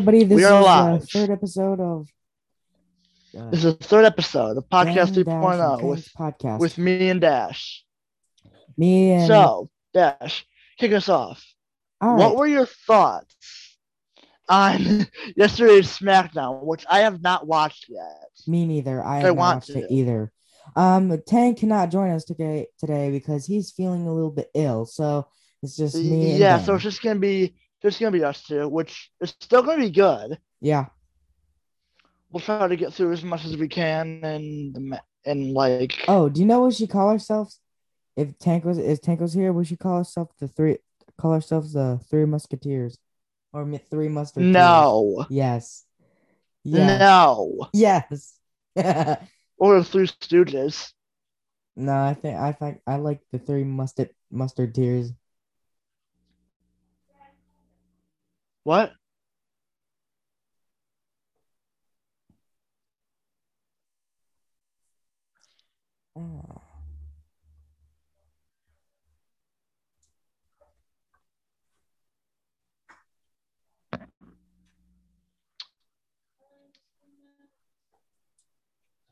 Everybody. This We is are the third episode of uh, This is the third episode of Podcast Dan, Dash, and 3.0 with, podcast. with me and Dash. me and So, Dash, kick us off. all What were your thoughts on yesterday's SmackDown, which I have not watched yet? me neither. I I have not want watched it to. either. Um, Tank cannot join us today today because he's feeling a little bit ill. So it's just me. yeah, so it's just gonna be just gonna be us two, which is still gonna be good. yeah. We'll try to get through as much as we can and and like Oh, do you know what we should call ourselves? If Tank was if Tank was here, we should call ourselves the three. Call ourselves the Three Musketeers, or Three Musketeers. no, Yes. Yes. no, Yes. or the Three Stooges. No, I think I think I like the three mustard mustard tears. What? Oh.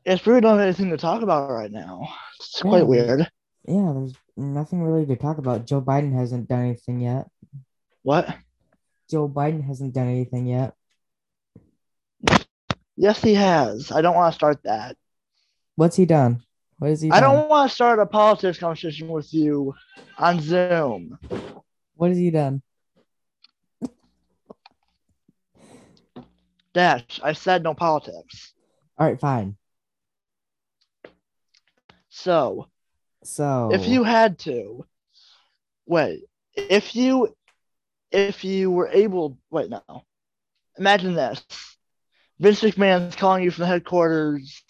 It's really don't have anything to talk about right now. It's quite weird. Yeah, there's nothing really to talk about. Joe Biden hasn't done anything yet. What? Joe Biden hasn't done anything yet. Yes, he has. I don't want to start that. What's he done? What has he I done? don't want to start a politics conversation with you on Zoom. What has he done? Dash, I said no politics. All right, fine. So, So if you had to, wait, if you, if you were able, right now, Imagine this. Vince McMahon's calling you from the headquarters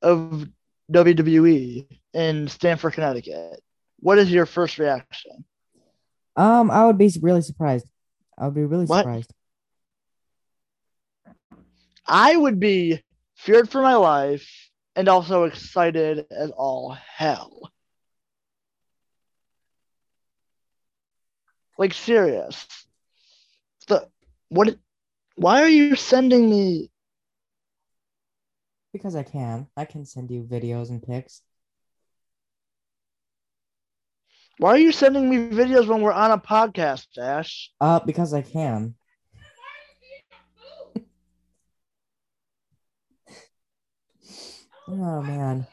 of WWE in Stamford, Connecticut. What is your first reaction? um, I would be really surprised. I would be really What? surprised. I would be feared for my life and also excited as all hell. Like serious. The what why are you sending me Because I can. I can send you videos and pics. why are you sending me videos when we're on a podcast, Ash? Uh, because I can. oh man.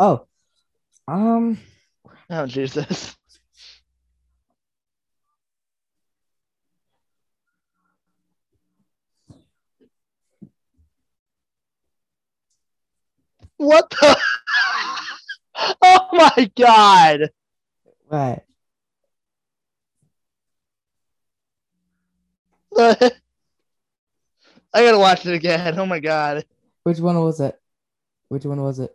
Oh. Um. Oh Jesus. What the Oh my god. Right. I gotta watch it again. Oh my god. Which one was it? Which one was it?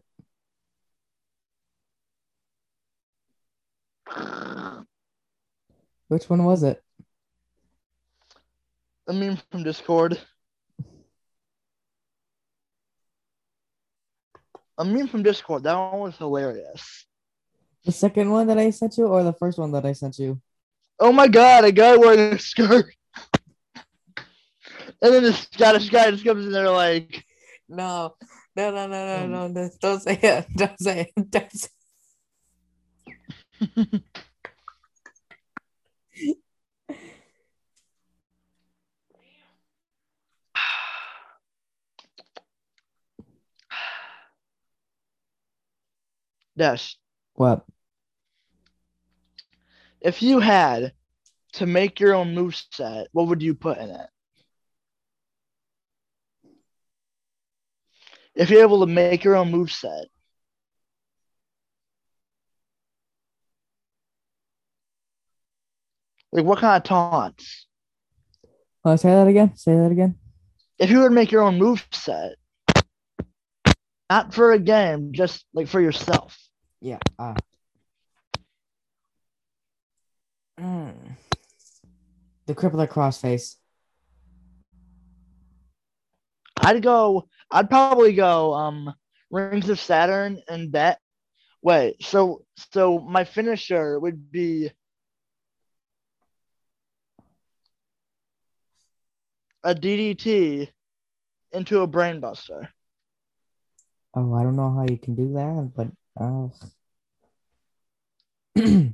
Which one was it? A meme from Discord. A meme from Discord. That one was hilarious. The second one that I sent you, or the first one that I sent you? Oh my god, a guy wearing a skirt. And then this Scottish guy just comes in there like, No, no, no, no, Um, no, no. Don't say it. Don't say it. Don't say Dash, What? if you had to make your own move set, what would you put in it? If you're able to make your own move set, like what kind of taunts? Oh, say that again. Say that again. If you were to make your own move set, not for a game, just like for yourself. Yeah. Ah. Mm. The crippler crossface. I'd go. I'd probably go. Um, Rings of Saturn and bet Wait, so so my finisher would be a DDT into a brainbuster. Oh, I don't know how you can do that, but uh,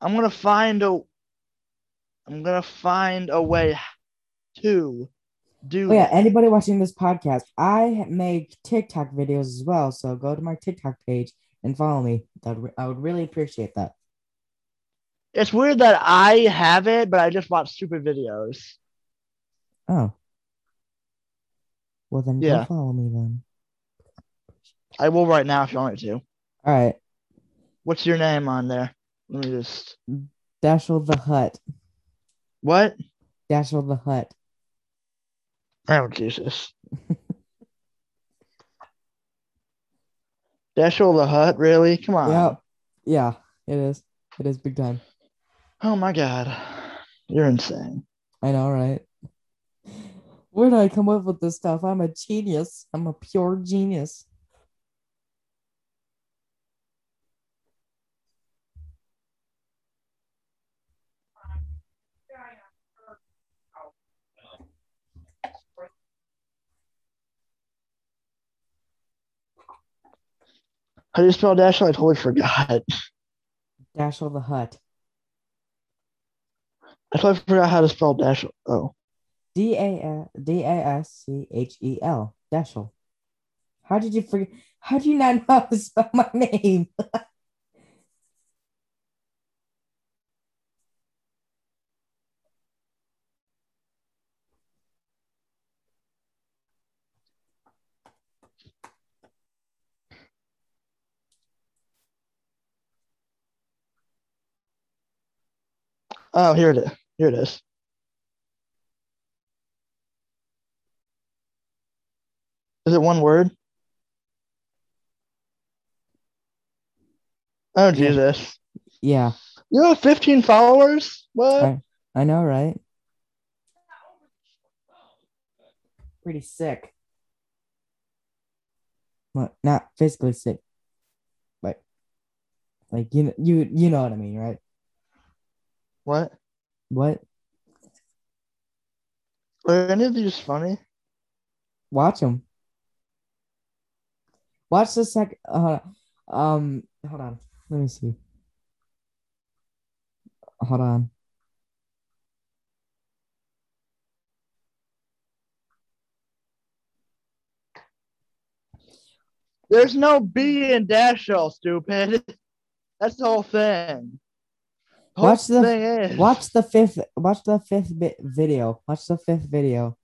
I'm gonna find a I'm gonna find a way to do oh yeah. Anybody watching this podcast, I make TikTok videos as well. So go to my TikTok page and follow me. That I would really appreciate that. It's weird that I have it, but I just watch stupid videos. Oh. Well then, Yeah. follow me then. I will right now if you want me to. All right, What's your name on there? Let me just Dashel the Hut. what? Dashel the Hut. Oh Jesus. Dashel the Hut, really? Come on. Yeah, yeah, it is. It is big time. Oh my god. You're insane. I know, right? Where did I come up with this stuff? I'm a genius. I'm a pure genius. How do you spell Dashel? I totally forgot. Dashel the Hut. I totally forgot how to spell Dashel. Oh. D A D A S C H E L. Dashel. How did you forget? How do you not know how to spell my name? Oh, here it is. Here it is. Is it one word? Oh Jesus. Yeah, You have 15 followers? What? I, I know, right? Pretty sick. Well, not physically sick, but like you, you, you know what I mean, right? What? What? Are any of these funny? Watch them. Watch the sec. Uh, um, hold on. Let me see. Hold on. There's no B in Dashel, stupid. That's the whole thing. The Watch the- is Watch the fifth. Watch the fifth video. Watch the fifth video.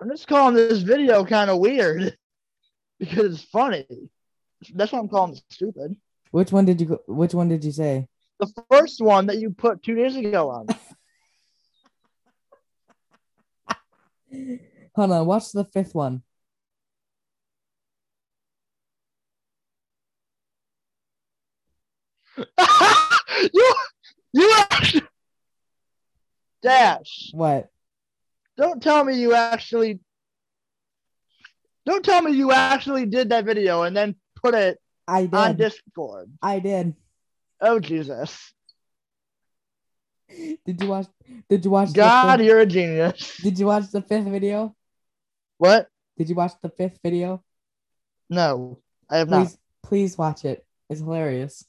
I'm just calling this video kind of weird because it's funny. That's why I'm calling it stupid. Which one did you? Which one did you say? The first one that you put two days ago on. Hold on. Watch the fifth one. you, you actually, Dash. What? Don't tell me you actually. Don't tell me you actually did that video and then put it I on. Discord. I did. Oh Jesus! Did you watch? Did you watch? God, you're a genius. did you watch the fifth video? What? Did you watch the fifth video? No, I have not. Please, please watch it. It's hilarious.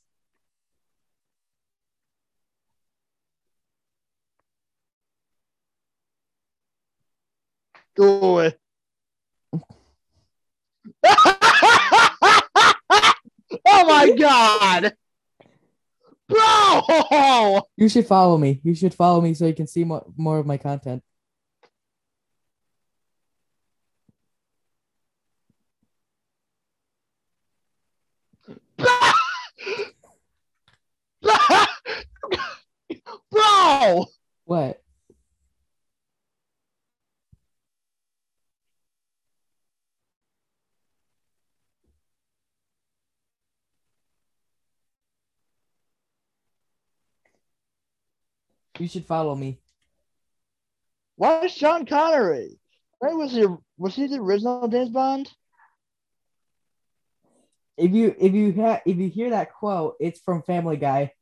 Go away. oh my god! Bro! You should follow me. You should follow me so you can see more, more of my content. Bro! What? You should follow me. Why is Sean Connery? Right? Was he was he the original James Bond? If you if you ha- if you hear that quote, it's from Family Guy.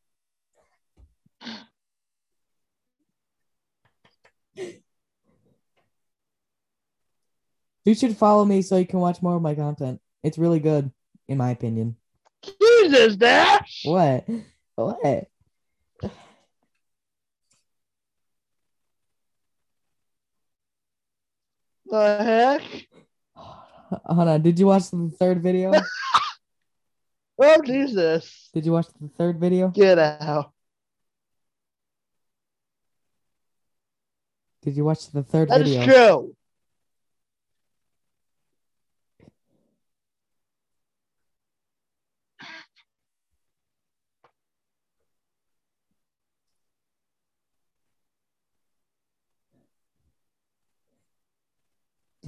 You should follow me so you can watch more of my content. It's really good, in my opinion. Jesus, Dash! What? What? The heck? Hold on. Did you watch the third video? Oh Jesus! Did you watch the third video? Get out. Did you watch the third That is video? true.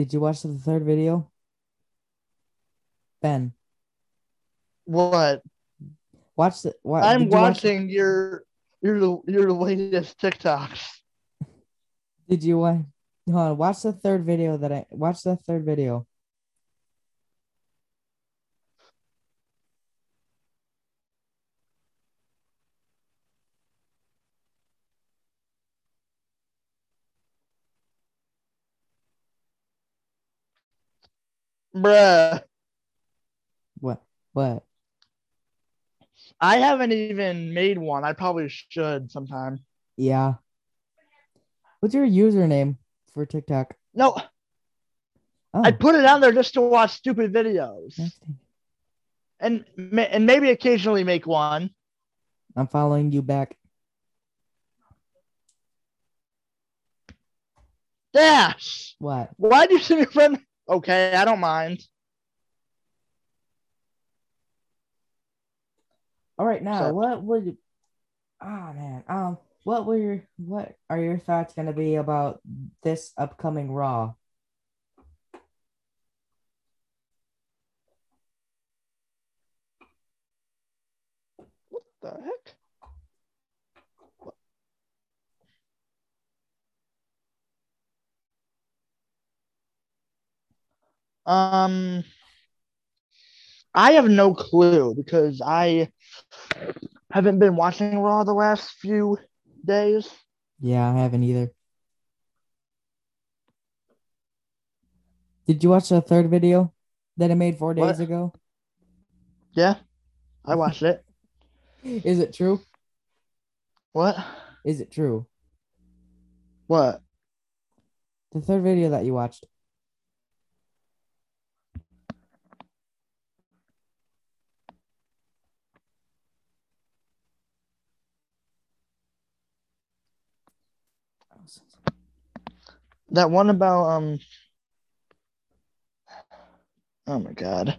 Did you watch the third video? Ben, What? watch the. What, I'm you watch- watching your your your latest TikToks. Did you watch? Hold on. Watch the third video that I watch. The third video. Bruh. What? What? I haven't even made one. I probably should sometime. Yeah. What's your username for TikTok? No, Oh, I put it on there just to watch stupid videos. And and maybe occasionally make one. I'm following you back. Dash. What? Why do you send your friend? Okay, I don't mind. All right, now So- what would? Ah man. Um. What were your what are your thoughts gonna be about this upcoming Raw? What the heck? Um, I have no clue because I haven't been watching Raw the last few days. Yeah, I haven't either. Did you watch the third video that I made four days What? ago? Yeah, I watched it. Is it true? What? Is it true? What? The third video that you watched. That one about um. Oh my god.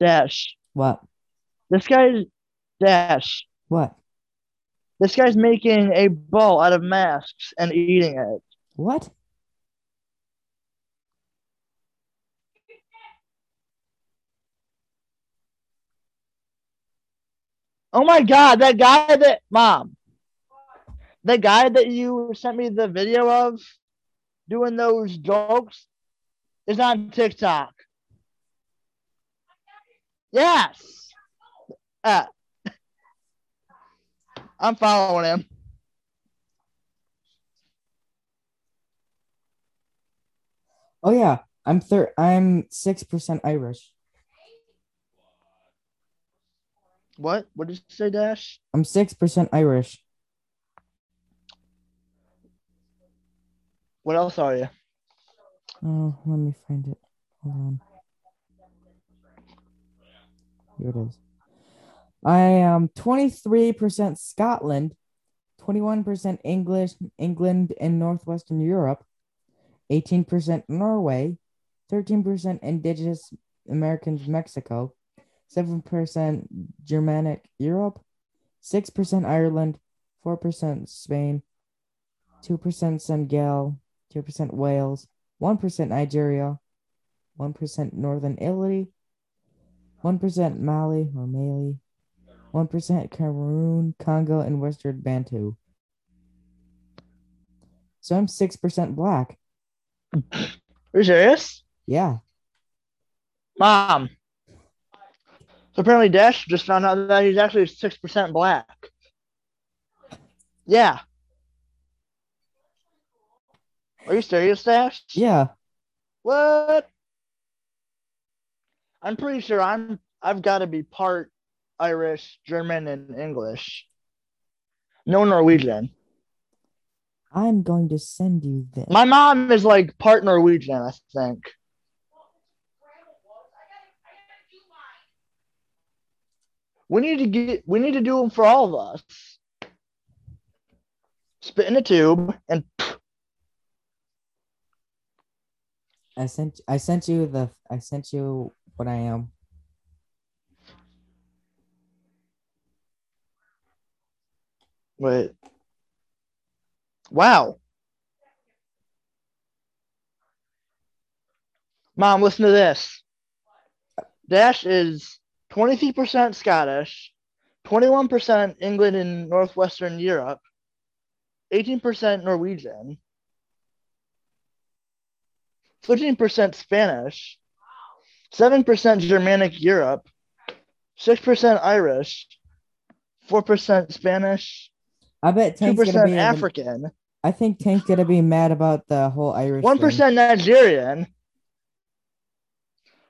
Dash. What? This guy's Dash. What? This guy's making a ball out of masks and eating it. What? Oh my god, that guy that mom. The guy that you sent me the video of doing those jokes is on TikTok. Yes. Uh, I'm following him. Oh yeah, I'm thir- I'm six percent Irish. What? What did you say, Dash? I'm six percent Irish. What else are you? Oh, let me find it. Hold on. Here it is. I am 23% Scotland, 21% English, England and Northwestern Europe, 18% Norway, 13% Indigenous Americans Mexico, 7% Germanic Europe, 6% Ireland, 4% Spain, 2% Senegal, 2% Wales, 1% Nigeria, 1% Northern Italy, 1% Mali or Mali, 1% Cameroon, Congo, and Western Bantu. So I'm 6% black. Are you serious? Yeah. Mom. So apparently Dash just found out that he's actually six percent black. Yeah. Are you serious, Dash? Yeah. What? I'm pretty sure I'm I've got to be part Irish, German, and English. No Norwegian. I'm going to send you this. My mom is like part Norwegian, I think. We need to get we need to do them for all of us. Spit in a tube and I sent I sent you the I sent you what I am. wait. Wow. Mom, listen to this. Dash is 23% Scottish, 21% England and Northwestern Europe, 18% Norwegian, 13% Spanish, 7% Germanic Europe, 6% Irish, 4% Spanish, I bet Tank's gonna 2% be even- African, I think Tank's gonna be mad about the whole Irish. One thing. Nigerian,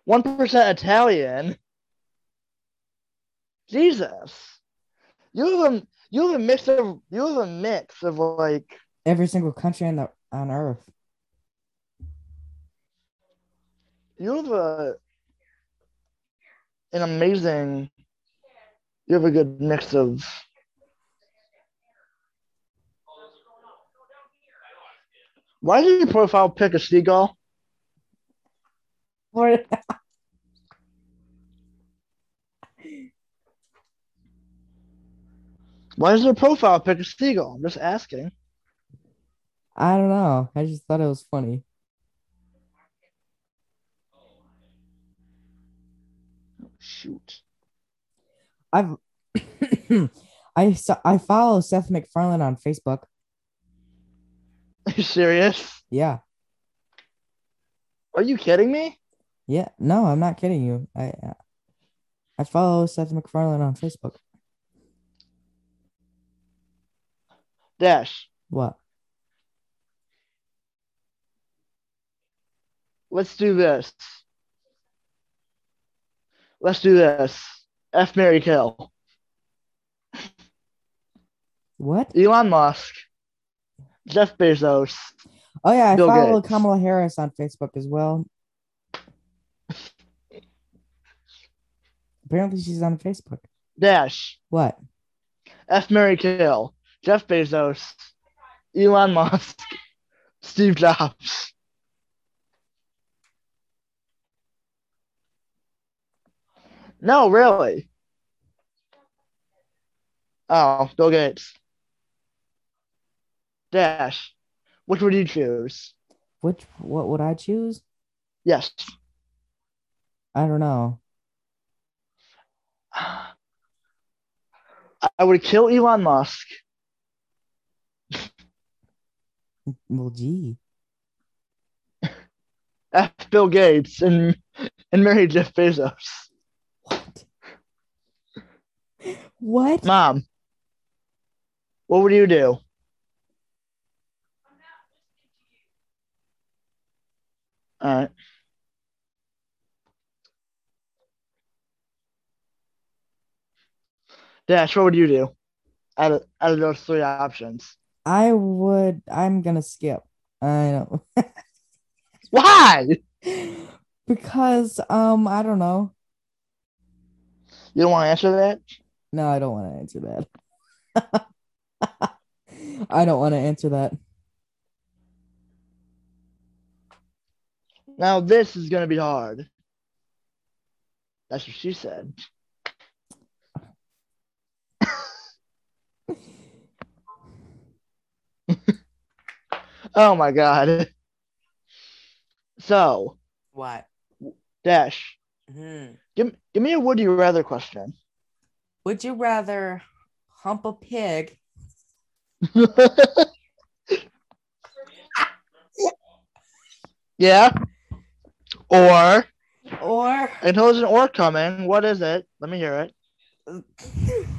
one percent Italian. Jesus, you have a you have a mix of you have a mix of like Every single country on the on earth. you have a an amazing. You have a good mix of. Why did your profile pick a seagull? Why does your profile pick a seagull? I'm just asking. I don't know. I just thought it was funny. Oh, shoot. I've I saw, I follow Seth MacFarlane on Facebook. Are you serious? Yeah. Are you kidding me? Yeah. No, I'm not kidding you. I I follow Seth MacFarlane on Facebook. Dash. What? Let's do this. Let's do this. F Mary Kill. What? Elon Musk. Jeff Bezos. Oh yeah, I Bill follow Gates. Kamala Harris on Facebook as well. Apparently she's on Facebook. Dash. What? F Mary Kill. Jeff Bezos. Elon Musk. Steve Jobs. No, really. Oh, Bill Gates. Dash. Which would you choose? Which what would I choose? Yes. I don't know. I would kill Elon Musk. Well, gee. F Bill Gates and and marry Jeff Bezos. What? What? Mom, what would you do? All right. Dash, what would you do out of, out of those three options? I would. I'm gonna skip. I know Why? because um I don't know. You don't want to answer that? No, I don't want to answer that. I don't want to answer that. Now, this is to be hard. That's what she said. Oh my God. So, What? Dash, Hmm. Give give me a would you rather question. Would you rather hump a pig? yeah. Or Or I know an or coming. What is it? Let me hear it.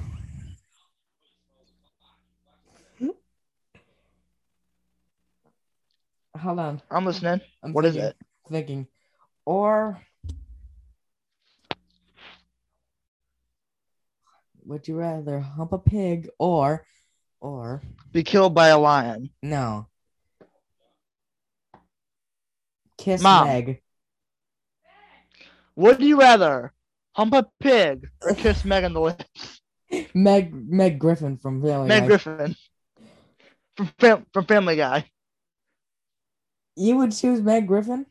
hold on. I'm listening. I'm What is thinking, it? Thinking. Or would you rather hump a pig or or Be killed by a lion. no? Kiss Mom. Meg. Would you rather hump a pig or kiss Meg on the lips? Meg Meg Griffin from Family Meg Guy. Griffin from fam- from Family Guy. You would choose Meg Griffin?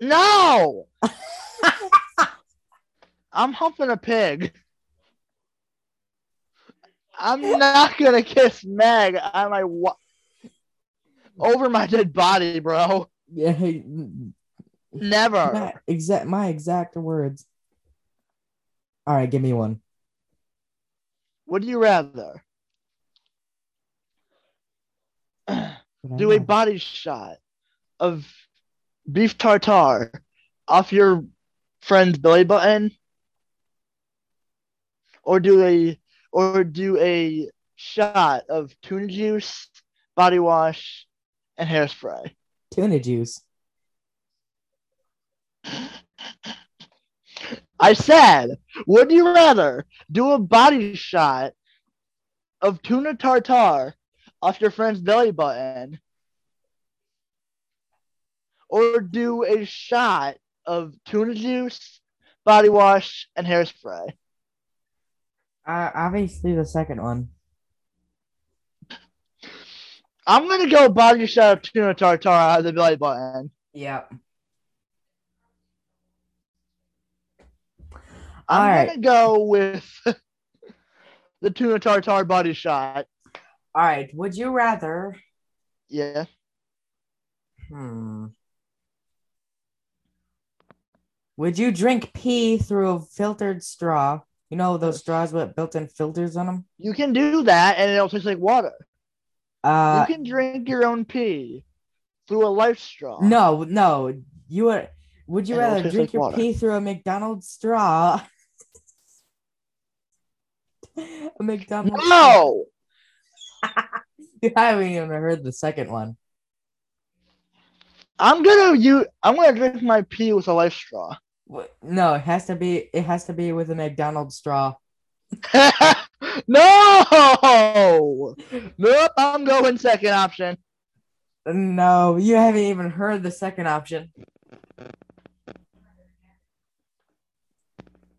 No, I'm humping a pig. I'm not gonna kiss Meg on my wa- over my dead body, bro. Yeah, Never. my exact my exact words. All right, give me one. Would you rather do a body shot of beef tartare off your friend's belly button, or do a or do a shot of tuna juice, body wash, and hairspray? tuna juice? I said, would you rather do a body shot of tuna tartare off your friend's belly button or do a shot of tuna juice, body wash, and hairspray? Uh, obviously the second one. I'm gonna go body shot of tuna tartare out of the belly button. Yeah. I'm All right. gonna go with the tuna tartare body shot. All right. Would you rather? Yeah. Hmm. Would you drink pee through a filtered straw? You know those straws with built-in filters on them. You can do that and it'll taste like water. Uh, you can drink your own pee through a life straw. no, no. You would. Would you And rather drink like your water. pee through a McDonald's straw? a McDonald's. No. You haven't even heard the second one. I'm gonna you. I'm gonna drink my pee with a life straw. No, it has to be. It has to be with a McDonald's straw. no. Nope. I'm going second option. No, you haven't even heard the second option.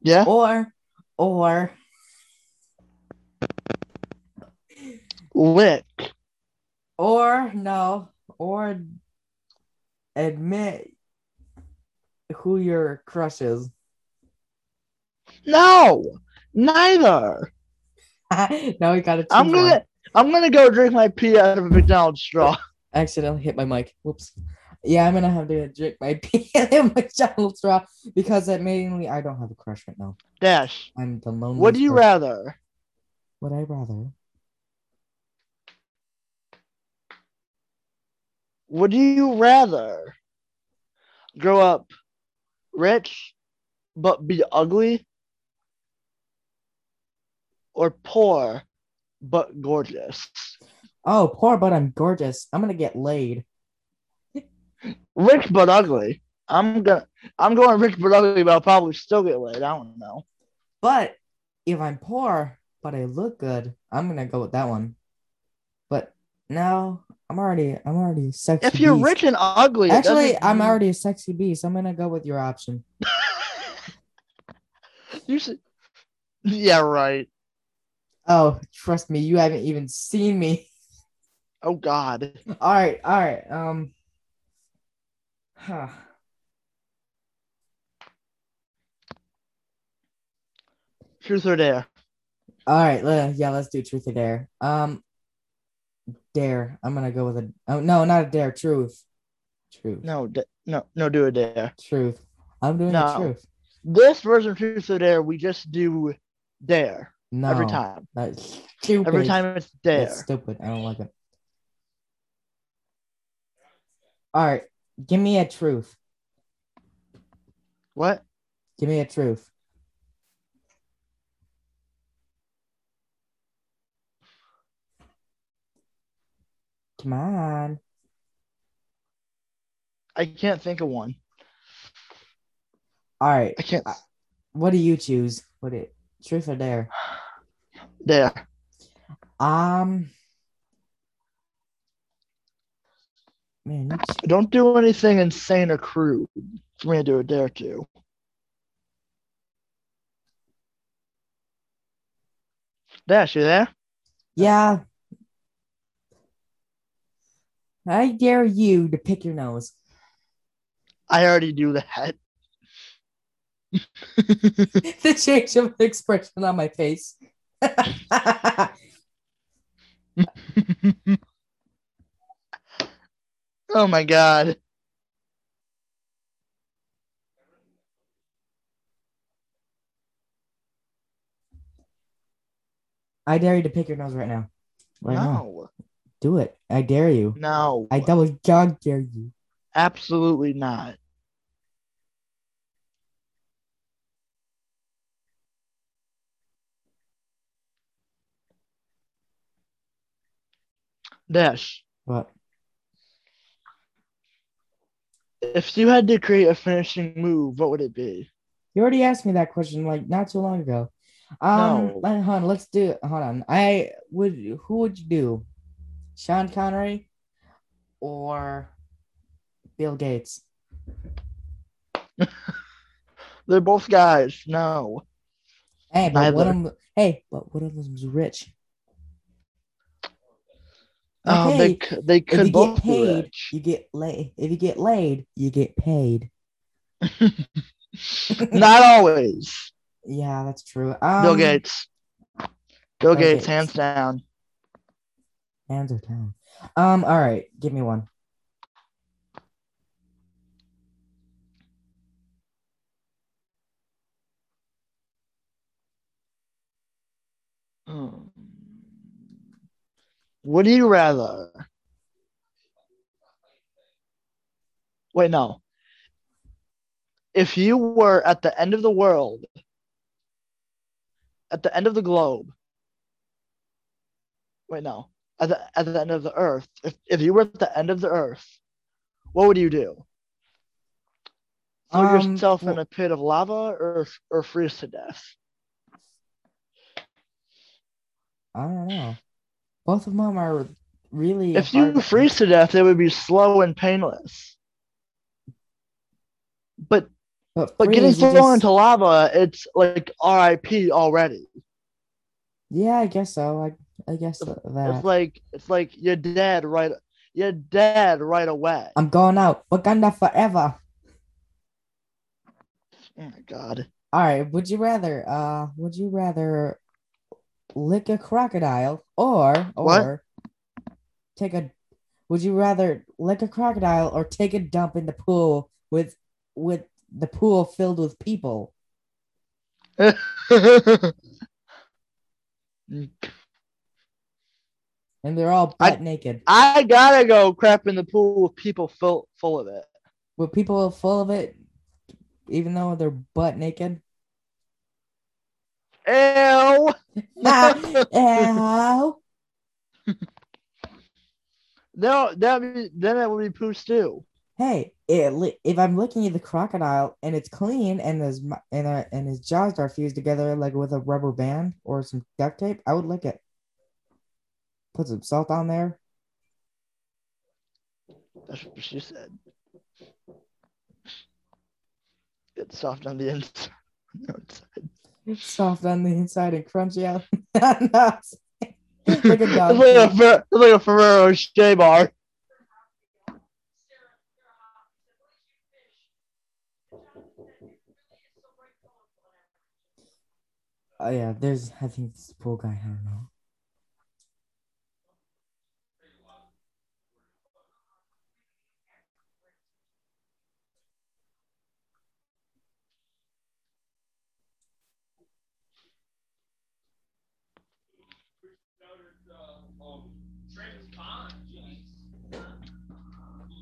Yeah. Or, or Lick. Or no, or admit who your crush is. No. Neither. now we gotta choose I'm gonna. I'm gonna go drink my pee out of a McDonald's straw. accidentally hit my mic. Whoops. Yeah, I'm gonna have to drink my pee in McDonald's straw because mainly I don't have a crush right now. Dash. I'm the lonely. Would you rather? Would I rather? Would you rather grow up rich but be ugly or poor but gorgeous? Oh, poor, but I'm gorgeous. I'm gonna get laid. Rich but ugly. I'm gonna I'm going rich but ugly, but I'll probably still get laid. I don't know. But if I'm poor, but I look good, I'm gonna go with that one. But now I'm already I'm already sexy. If you're beast. rich and ugly, Actually, I'm mean- already a sexy beast. I'm gonna go with your option. you should. Yeah, right. Oh, trust me, you haven't even seen me. Oh God. All right, all right. Um, huh. Truth or dare? All right, yeah, let's do truth or dare. Um, dare. I'm gonna go with a. Oh no, not a dare. Truth. Truth. No, da- no, no. Do a dare. Truth. I'm doing No. the truth. This version of Truth or Dare, we just do dare No. every time. That's stupid. Every time it's dare. That's stupid. I don't like it. All right. Give me a truth. What? Give me a truth. Come on. I can't think of one. All right. I can't. What do you choose? What it truth or dare? Dare. Um. Man, Don't do anything insane or crude for me to do a dare to. Dash, you there? yeah. I dare you to pick your nose. I already do that. the change of expression on my face. oh my god. I dare you to pick your nose right now. Right now. Do it. I dare you. No. I double dog dare you. Absolutely not. Dash, What? if you had to create a finishing move, what would it be? You already asked me that question like not too long ago. Um, No. hold on, let's do it. Hold on. I would. Who would you do? Sean Connery or Bill Gates? They're both guys. No. Hey, but one Neither. of them. Hey, but one of them's rich. Oh, Hey, they they could both get be paid, rich. you get laid. If you get laid, you get paid. Not always. Yeah, that's true. Um, Bill Gates. Bill Bill Gates, Gates. hands down. Hands are down. Um. All right, give me one. Hmm. Would you rather? Wait, no. If you were at the end of the world, at the end of the globe, wait, no, at the, at the end of the earth, if, if you were at the end of the earth, what would you do? Throw Um, yourself in a pit of lava or, or freeze to death? I don't know. Both of them are really. If you freeze to death, it would be slow and painless. But but, but getting thrown just- into lava, it's like RIP already. Yeah, I guess so. I I guess that. It's like it's like you're dead right. You're dead right away. I'm going out. Wakanda forever. Oh my god. All right. Would you rather? Uh, would you rather lick a crocodile or What? or take a? Would you rather lick a crocodile or take a dump in the pool with with the pool filled with people? And they're all I- butt naked. I gotta go crap in the pool with people full full of it. With people full of it, even though they're butt naked. Ew. Ow. no, that be, then it would be poo stew. Hey, it, if I'm looking at the crocodile and it's clean and his and uh, and his jaws are fused together like with a rubber band or some duct tape, I would lick it. Put some salt on there. That's what she said. It's soft on the inside. outside. Soft on the inside and crunchy out. No, like a dog. It's like a. Fer- it's like a Ferrero Rocher bar. Oh yeah, there's I think this pool guy. I don't know.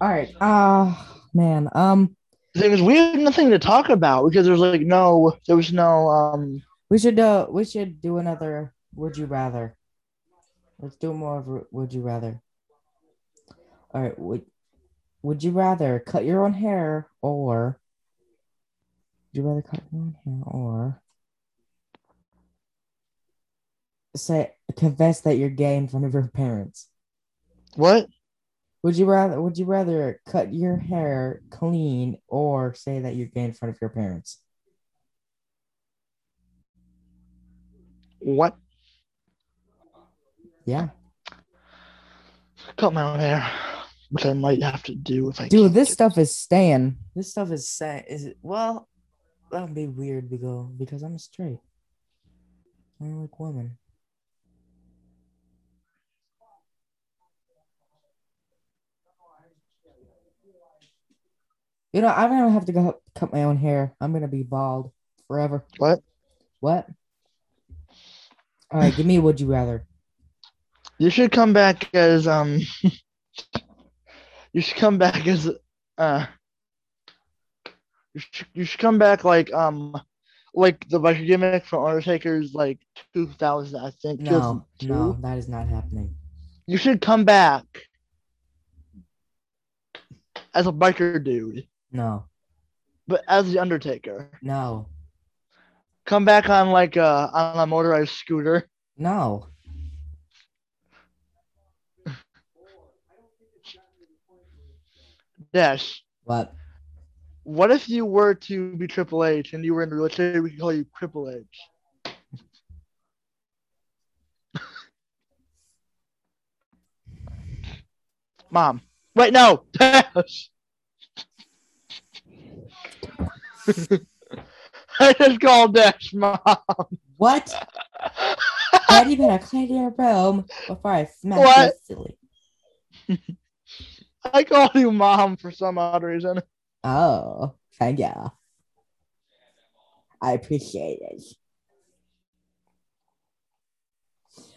All right. Uh man. Um The thing is, we have nothing to talk about because there's like no, there was no, um, we should uh we should do another would you rather. Let's do more of would you rather. All right, would would you rather cut your own hair or would you rather cut your own hair or say confess that you're gay in front of your parents? what? Would you rather would you rather cut your hair clean or say that you're gay in front of your parents? What? Yeah. Cut my own hair, which I might have to do if I Dude, can't this get- stuff is staying. This stuff is saying is it well that would be weird because because I'm straight. I don't like women. You know, I'm gonna have to go cut my own hair. I'm gonna be bald forever. What? What? All right, give me a would you rather. You should come back as um. you should come back as uh. You should, you should come back like um, like the biker gimmick from Undertaker's like 2000 I think. No, no, that is not happening. You should come back as a biker dude, No, but as the Undertaker. no, Come back on like a on a motorized scooter. no. Dash. What? What if you were to be Triple H and you were in the wheelchair? We could call you Triple H. Mom. Wait, no. Dash. I just called Dash mom. What? Dad, you better clean your room before I smack What? you silly. I called you mom for some odd reason. Oh, thank you. I appreciate it.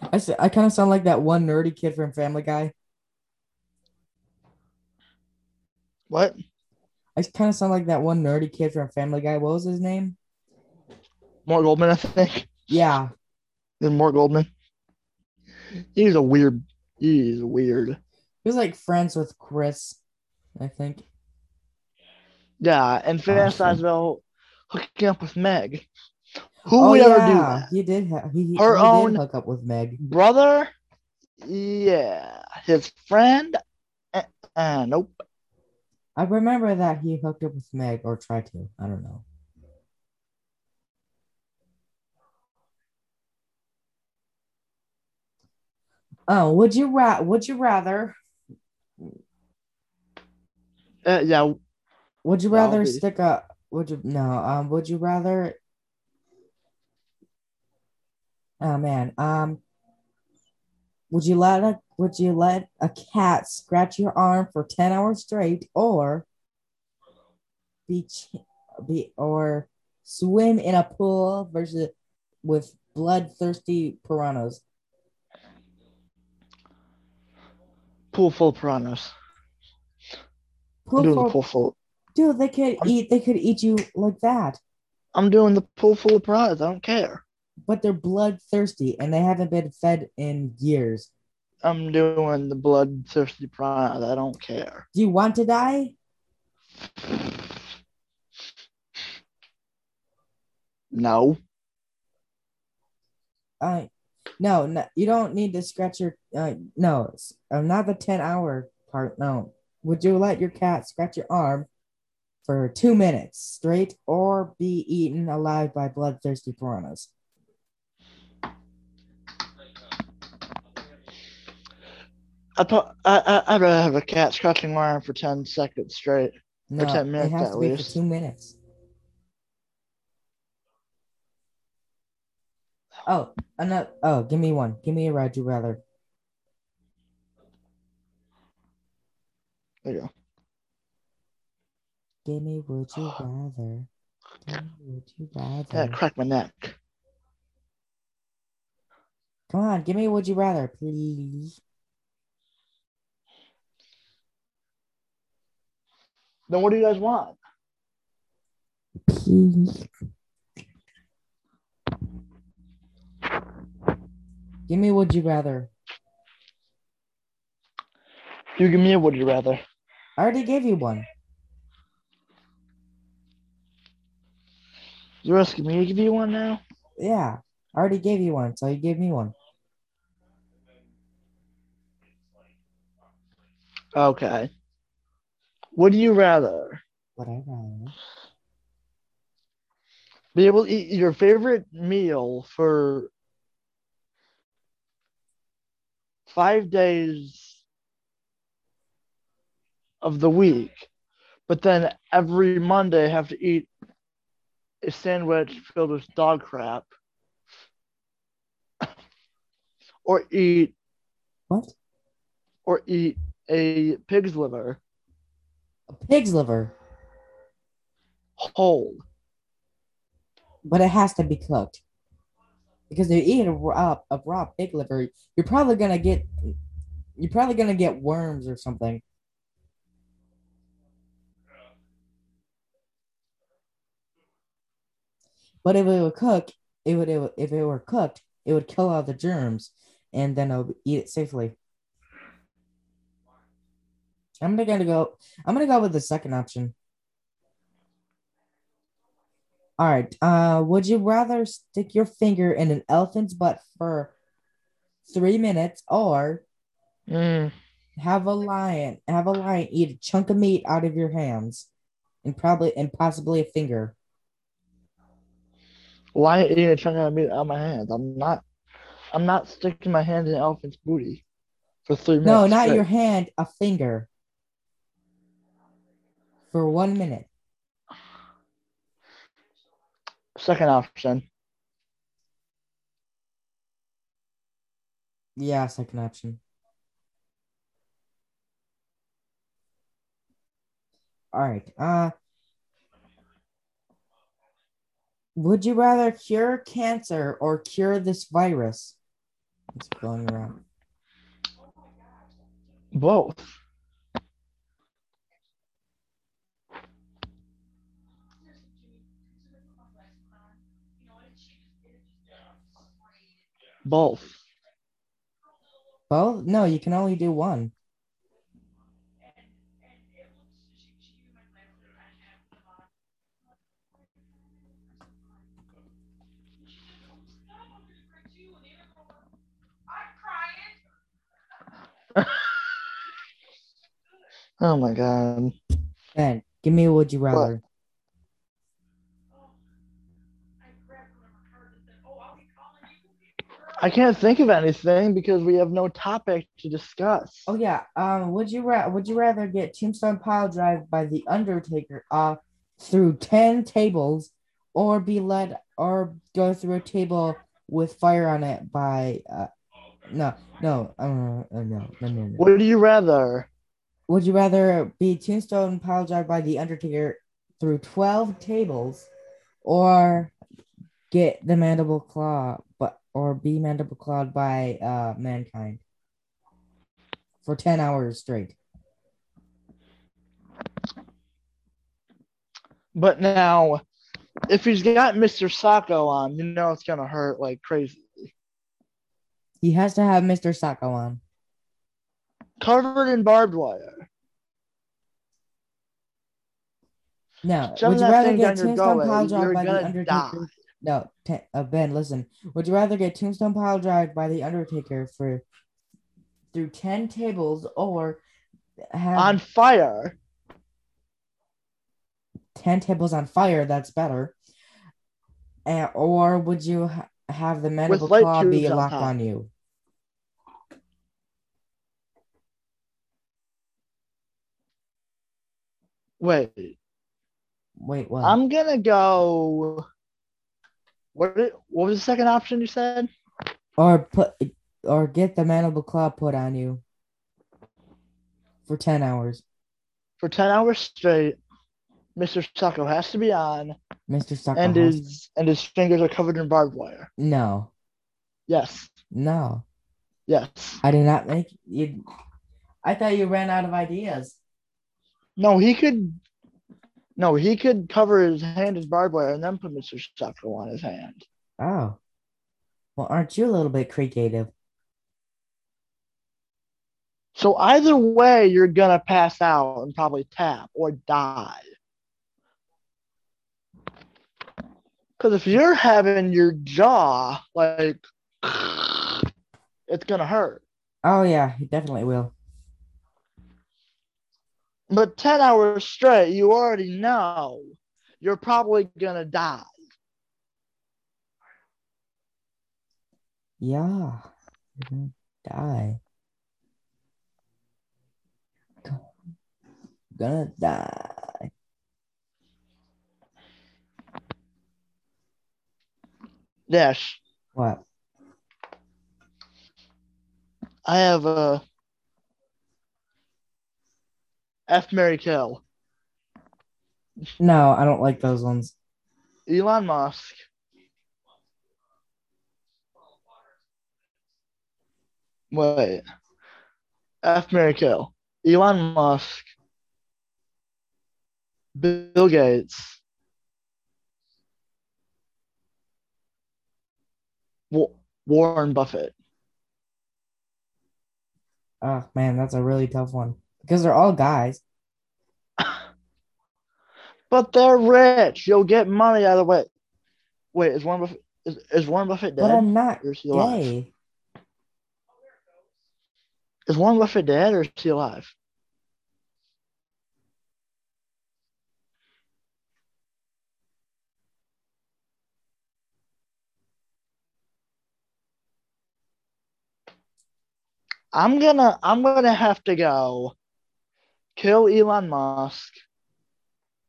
I, I kind of sound like that one nerdy kid from Family Guy. What? I kind of sound like that one nerdy kid from Family Guy. What was his name? Mort Goldman, I think. Yeah, Then Mort Goldman. He's a weird. He's weird. he was like friends with Chris, I think. Yeah, and fantasize Awesome. about hooking up with Meg. Who oh would yeah, ever do that? he did. Ha- he, he, Her he own- did hook up with Meg. Brother? Yeah. His friend? Uh, uh, nope. I remember that he hooked up with Meg or tried to. I don't know. Oh, would you ra- would you rather Uh, yeah. would you rather stick a would you no um would you rather Oh man, um would you let a would you let a cat scratch your arm for 10 hours straight or be be or swim in a pool versus with bloodthirsty piranhas? Pool full of piranhas. I'm Pool doing the full- pool full. dude, they could I'm- eat they could eat you like that. I'm doing the pool full of piranhas. I don't care. But they're bloodthirsty and they haven't been fed in years. I'm doing the bloodthirsty piranhas. I don't care. Do you want to die? No. Uh, no, no, you don't need to scratch your. Uh, no, uh, not the ten hour part. No, would you let your cat scratch your arm for two minutes straight, or be eaten alive by bloodthirsty piranhas? I thought I, I I'd rather have a cat scratching my arm for ten seconds straight. No, 10 minutes it has at to be for two minutes. Oh, another. Oh, give me one. Give me a would you rather. There you go. Give me would you rather. Give me would you Yeah, rather. crack my neck. Come on, give me would you rather, please. Then what do you guys want? Peace. Give me would you rather. You give me a would you rather. I already gave you one. You're asking me to give you one now? Yeah, I already gave you one, so you gave me one. Okay. Would you rather Whatever. be able to eat your favorite meal for five days of the week, but then every Monday have to eat a sandwich filled with dog crap, or eat What? or eat a pig's liver A pig's liver, whole. but it has to be cooked. Because if you eat a raw, a raw pig liver, you're probably gonna get, you're probably gonna get worms or something. But if it were cooked, it would, it would if it were cooked, it would kill all the germs, and then I'll eat it safely. I'm gonna go. I'm gonna go with the second option. All right. Uh, would you rather stick your finger in an elephant's butt for three minutes, or Mm. have a lion have a lion eat a chunk of meat out of your hands, and probably and possibly a finger? Why eating a chunk of meat out of my hands? I'm not. I'm not sticking my hand in an elephant's booty for three minutes. No, not straight. your hand. A finger. For one minute. Second option. Yeah, second option. All right. Uh would you rather cure cancer or cure this virus? It's going around. Both. Both. Both? No, you can only do one. Oh my god. Ben, give me a would you rather. I can't think of anything because we have no topic to discuss. Oh yeah. Um, would you ra- would you rather get Tombstone Pile Drive by the Undertaker uh through ten tables, or be led or go through a table with fire on it by uh no no uh, uh, no no no no. Would you rather? Would you rather be Tombstone Pile Drive by the Undertaker through twelve tables, or get the Mandible Claw but or be Mandible Clawed by uh mankind for ten hours straight? But now, if he's got Mr. Socko on, you know it's gonna hurt like crazy. He has to have Mr. Socko on. Covered in barbed wire. No, Shove would you rather get down your Tombstone gullet, Pile Drive you're by the gonna Undertaker? No, te- uh, Ben, listen. Would you rather get Tombstone Pile Drive by the Undertaker for through ten tables, or have On fire. ten tables on fire? That's better. And, or would you ha- have the light claw be tubes on locked on you? Wait. Wait, what? I'm gonna go. What? What was the second option you said? or put or get the mandible claw put on you for ten hours, For ten hours straight, Mr. Socko has to be on, Mister Socko. and his and his fingers are covered in barbed wire. no, Yes. no. Yes. I did not make you. I thought you ran out of ideas. No, he could No, he could cover his hand in barbed wire and then put Mr. Shuffle on his hand. Oh. Well, aren't you a little bit creative? So either way, you're gonna pass out and probably tap or die. Because if you're having your jaw like, it's gonna hurt. Oh yeah, he definitely will. But 10 hours straight, you already know you're probably gonna die. Yeah. You're gonna die. Gonna die. Yes, What? I have a F Mary Kill. No, I don't like those ones. Elon Musk. Wait. F Mary Kill. Elon Musk. Bill Gates. Warren Buffett. Oh man, that's a really tough one because they're all guys. But they're rich. You'll get money out of it. Wait, is Warren Buffett is, is Warren Buffett But dead? I'm not Or is he alive? gay. Is Warren Buffett dead or is he alive? I'm gonna I'm gonna have to go kill Elon Musk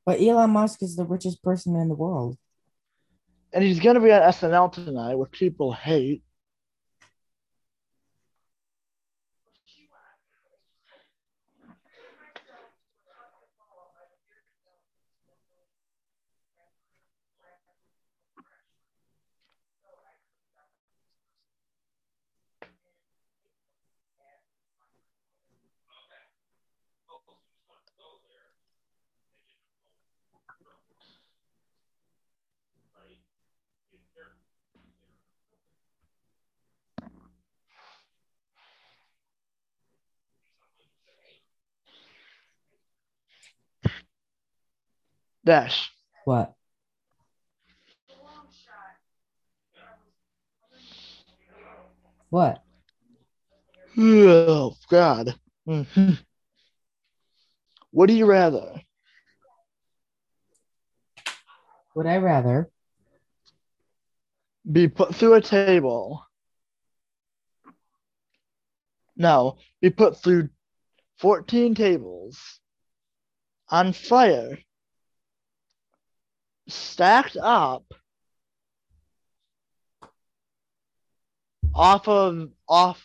But Elon Musk is the richest person in the world. and he's gonna be on SNL tonight, which people hate. Dash. What? What? Oh God. Mhm. What do you rather? Would I rather? Be put through a table. No, be put through 14 tables on fire, stacked up off of off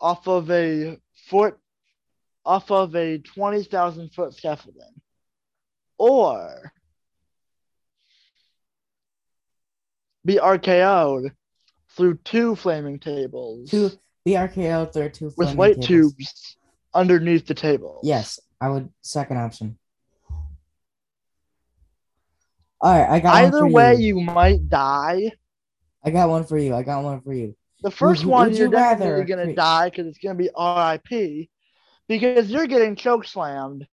off of a foot off of a 20,000 foot scaffolding or be RKO'd through two flaming tables Two the RKO third two with white tables. tubes underneath the table. Yes, I would second option. All right, I got Either way, you. you might die. I got one for you. I got one for you. The first Would- one, would you're you definitely going to cre- die because it's going to be RIP because you're getting choke slammed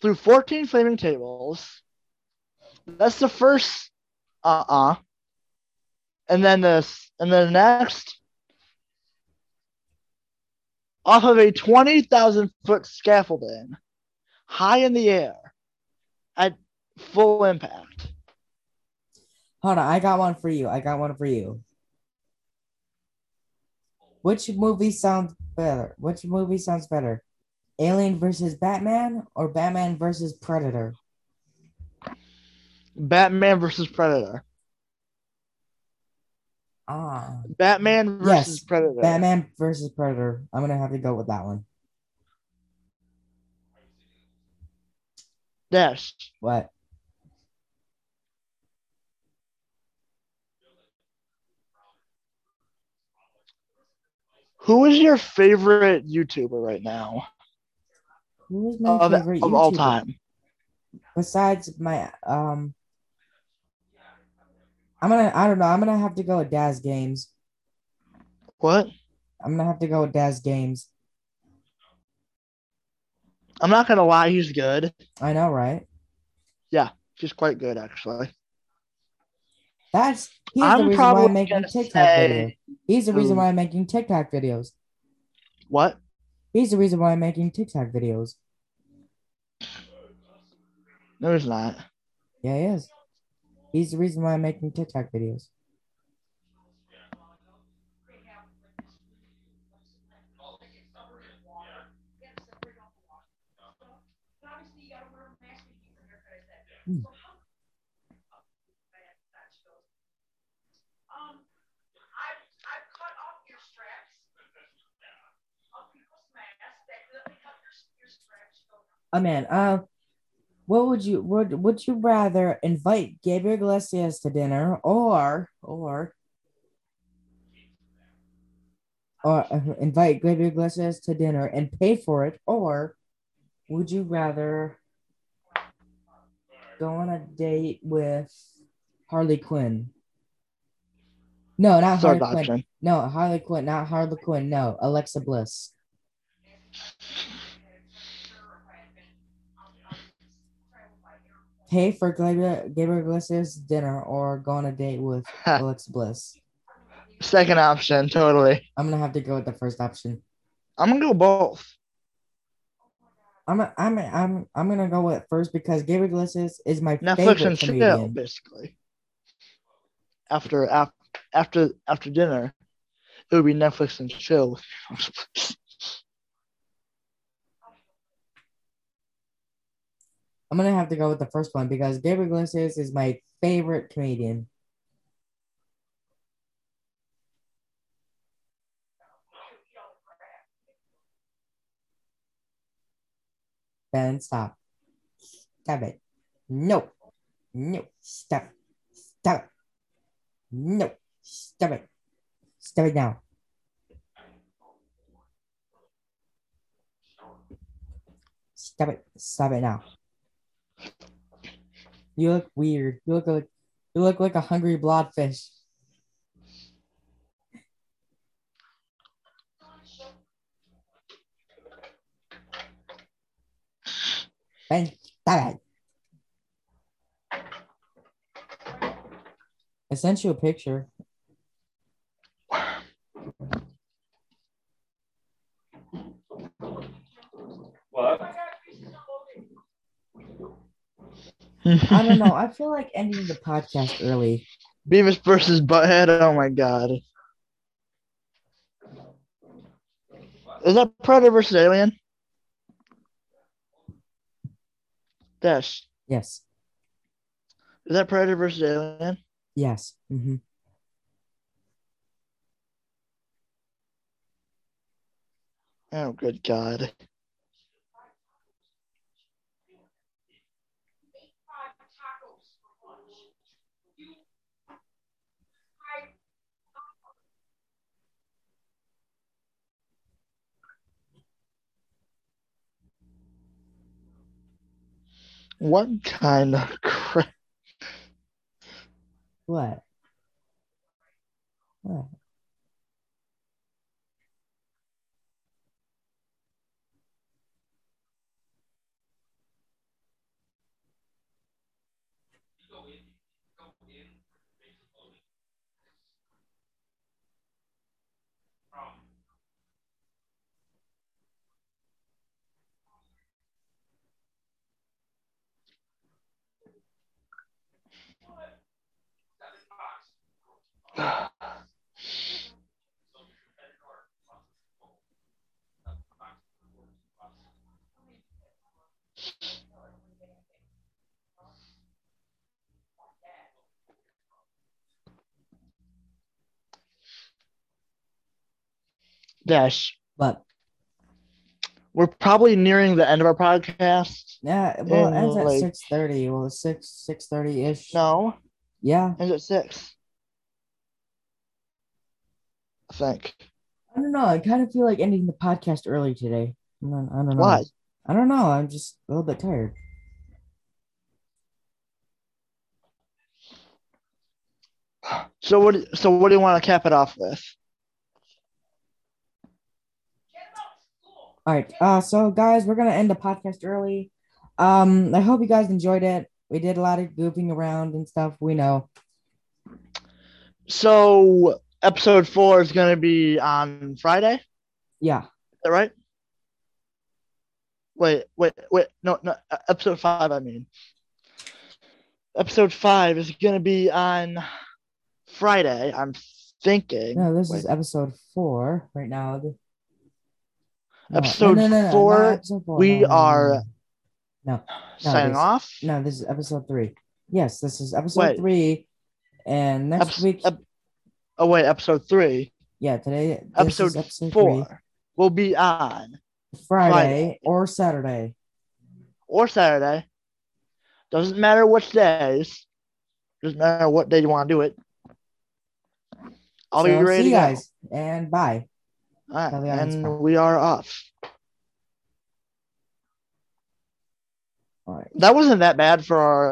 through 14 flaming tables. That's the first uh uh And then this, and then the next off of a 20,000 foot scaffolding high in the air at full impact. Hold on, I got one for you. I got one for you. Which movie sounds better? Which movie sounds better? Alien versus Batman or Batman versus Predator? Batman versus Predator. Ah, Batman versus Yes, Predator. Batman versus Predator. I'm gonna have to go with that one. Dash. What? Who is your favorite YouTuber right now? Who is my of, favorite of all time. Besides my um, I'm gonna I don't know. I'm gonna have to go with Daz Games. What? I'm gonna have to go with Daz Games. I'm not gonna lie, he's good. I know, right? Yeah, he's quite good actually. That's he's I'm the reason why probably I'm making gonna TikTok say-. He's the reason why I'm making TikTok videos. What? He's the reason why I'm making TikTok videos. No, he's not. Yeah, he is. He's the reason why I'm making TikTok videos. Hmm. Oh man, uh, what would you would would you rather invite Gabriel Iglesias to dinner or or or uh, invite Gabriel Iglesias to dinner and pay for it, or would you rather go on a date with Harley Quinn? No, not Third Harley Quinn. No, Harley Quinn, not Harley Quinn. No, Alexa Bliss. Pay for Gabriel, Iglesias dinner or go on a date with Alex Bliss. Second option, totally. I'm gonna have to go with the first option. I'm gonna go both. I'm a, I'm a, I'm I'm gonna go with first because Gabriel Iglesias is my Netflix favorite and chill, comedian. basically. After after after after dinner, it would be Netflix and chill. I'm gonna have to go with the first one because Gabriel Iglesias is my favorite comedian. Ben, stop. Stop it. No. No. Stop. Stop it. No. Stop it. Stop it now. Stop it. Stop it now. You look weird. You look like you look like a hungry blobfish. Ben, stop it. I sent you a picture. What? I don't know. I feel like ending the podcast early. Beavis versus Butthead. Oh my god. Is that Predator versus Alien? Dash. Yes. Is that Predator versus Alien? Yes. hmm Oh, good God. What kind of crap? What? What? Dash. But We're probably nearing the end of our podcast. yeah, well, it ends at like- six thirty. Well, six six thirty ish. No, Yeah, is it six? I think. I don't know. I kind of feel like ending the podcast early today. I don't, I don't know. Why? I don't know. I'm just a little bit tired. So what? So what do you want to cap it off with? All right. Uh, so guys, we're gonna end the podcast early. Um, I hope you guys enjoyed it. We did a lot of goofing around and stuff. We know. So episode four is going to be on Friday. Yeah. Is that right? Wait, wait, wait. No, no. uh, Episode five. I mean, episode five is going to be on Friday. I'm thinking. No, this Wait. is episode four right now. No, Episode four, episode four. we No, no, no, are- no. No, signing this- off. no, this is episode three. Yes, this is episode Wait. three. And next Eps- week, ep- oh wait, episode three. yeah, today, Episode, episode four three, will be on Friday, Friday. or Saturday. or Saturday. Doesn't matter which days. Doesn't matter what day you want to do it. I'll be So, ready see you guys, and bye. All right, Tell the audience and we are off. All right. That wasn't that bad for our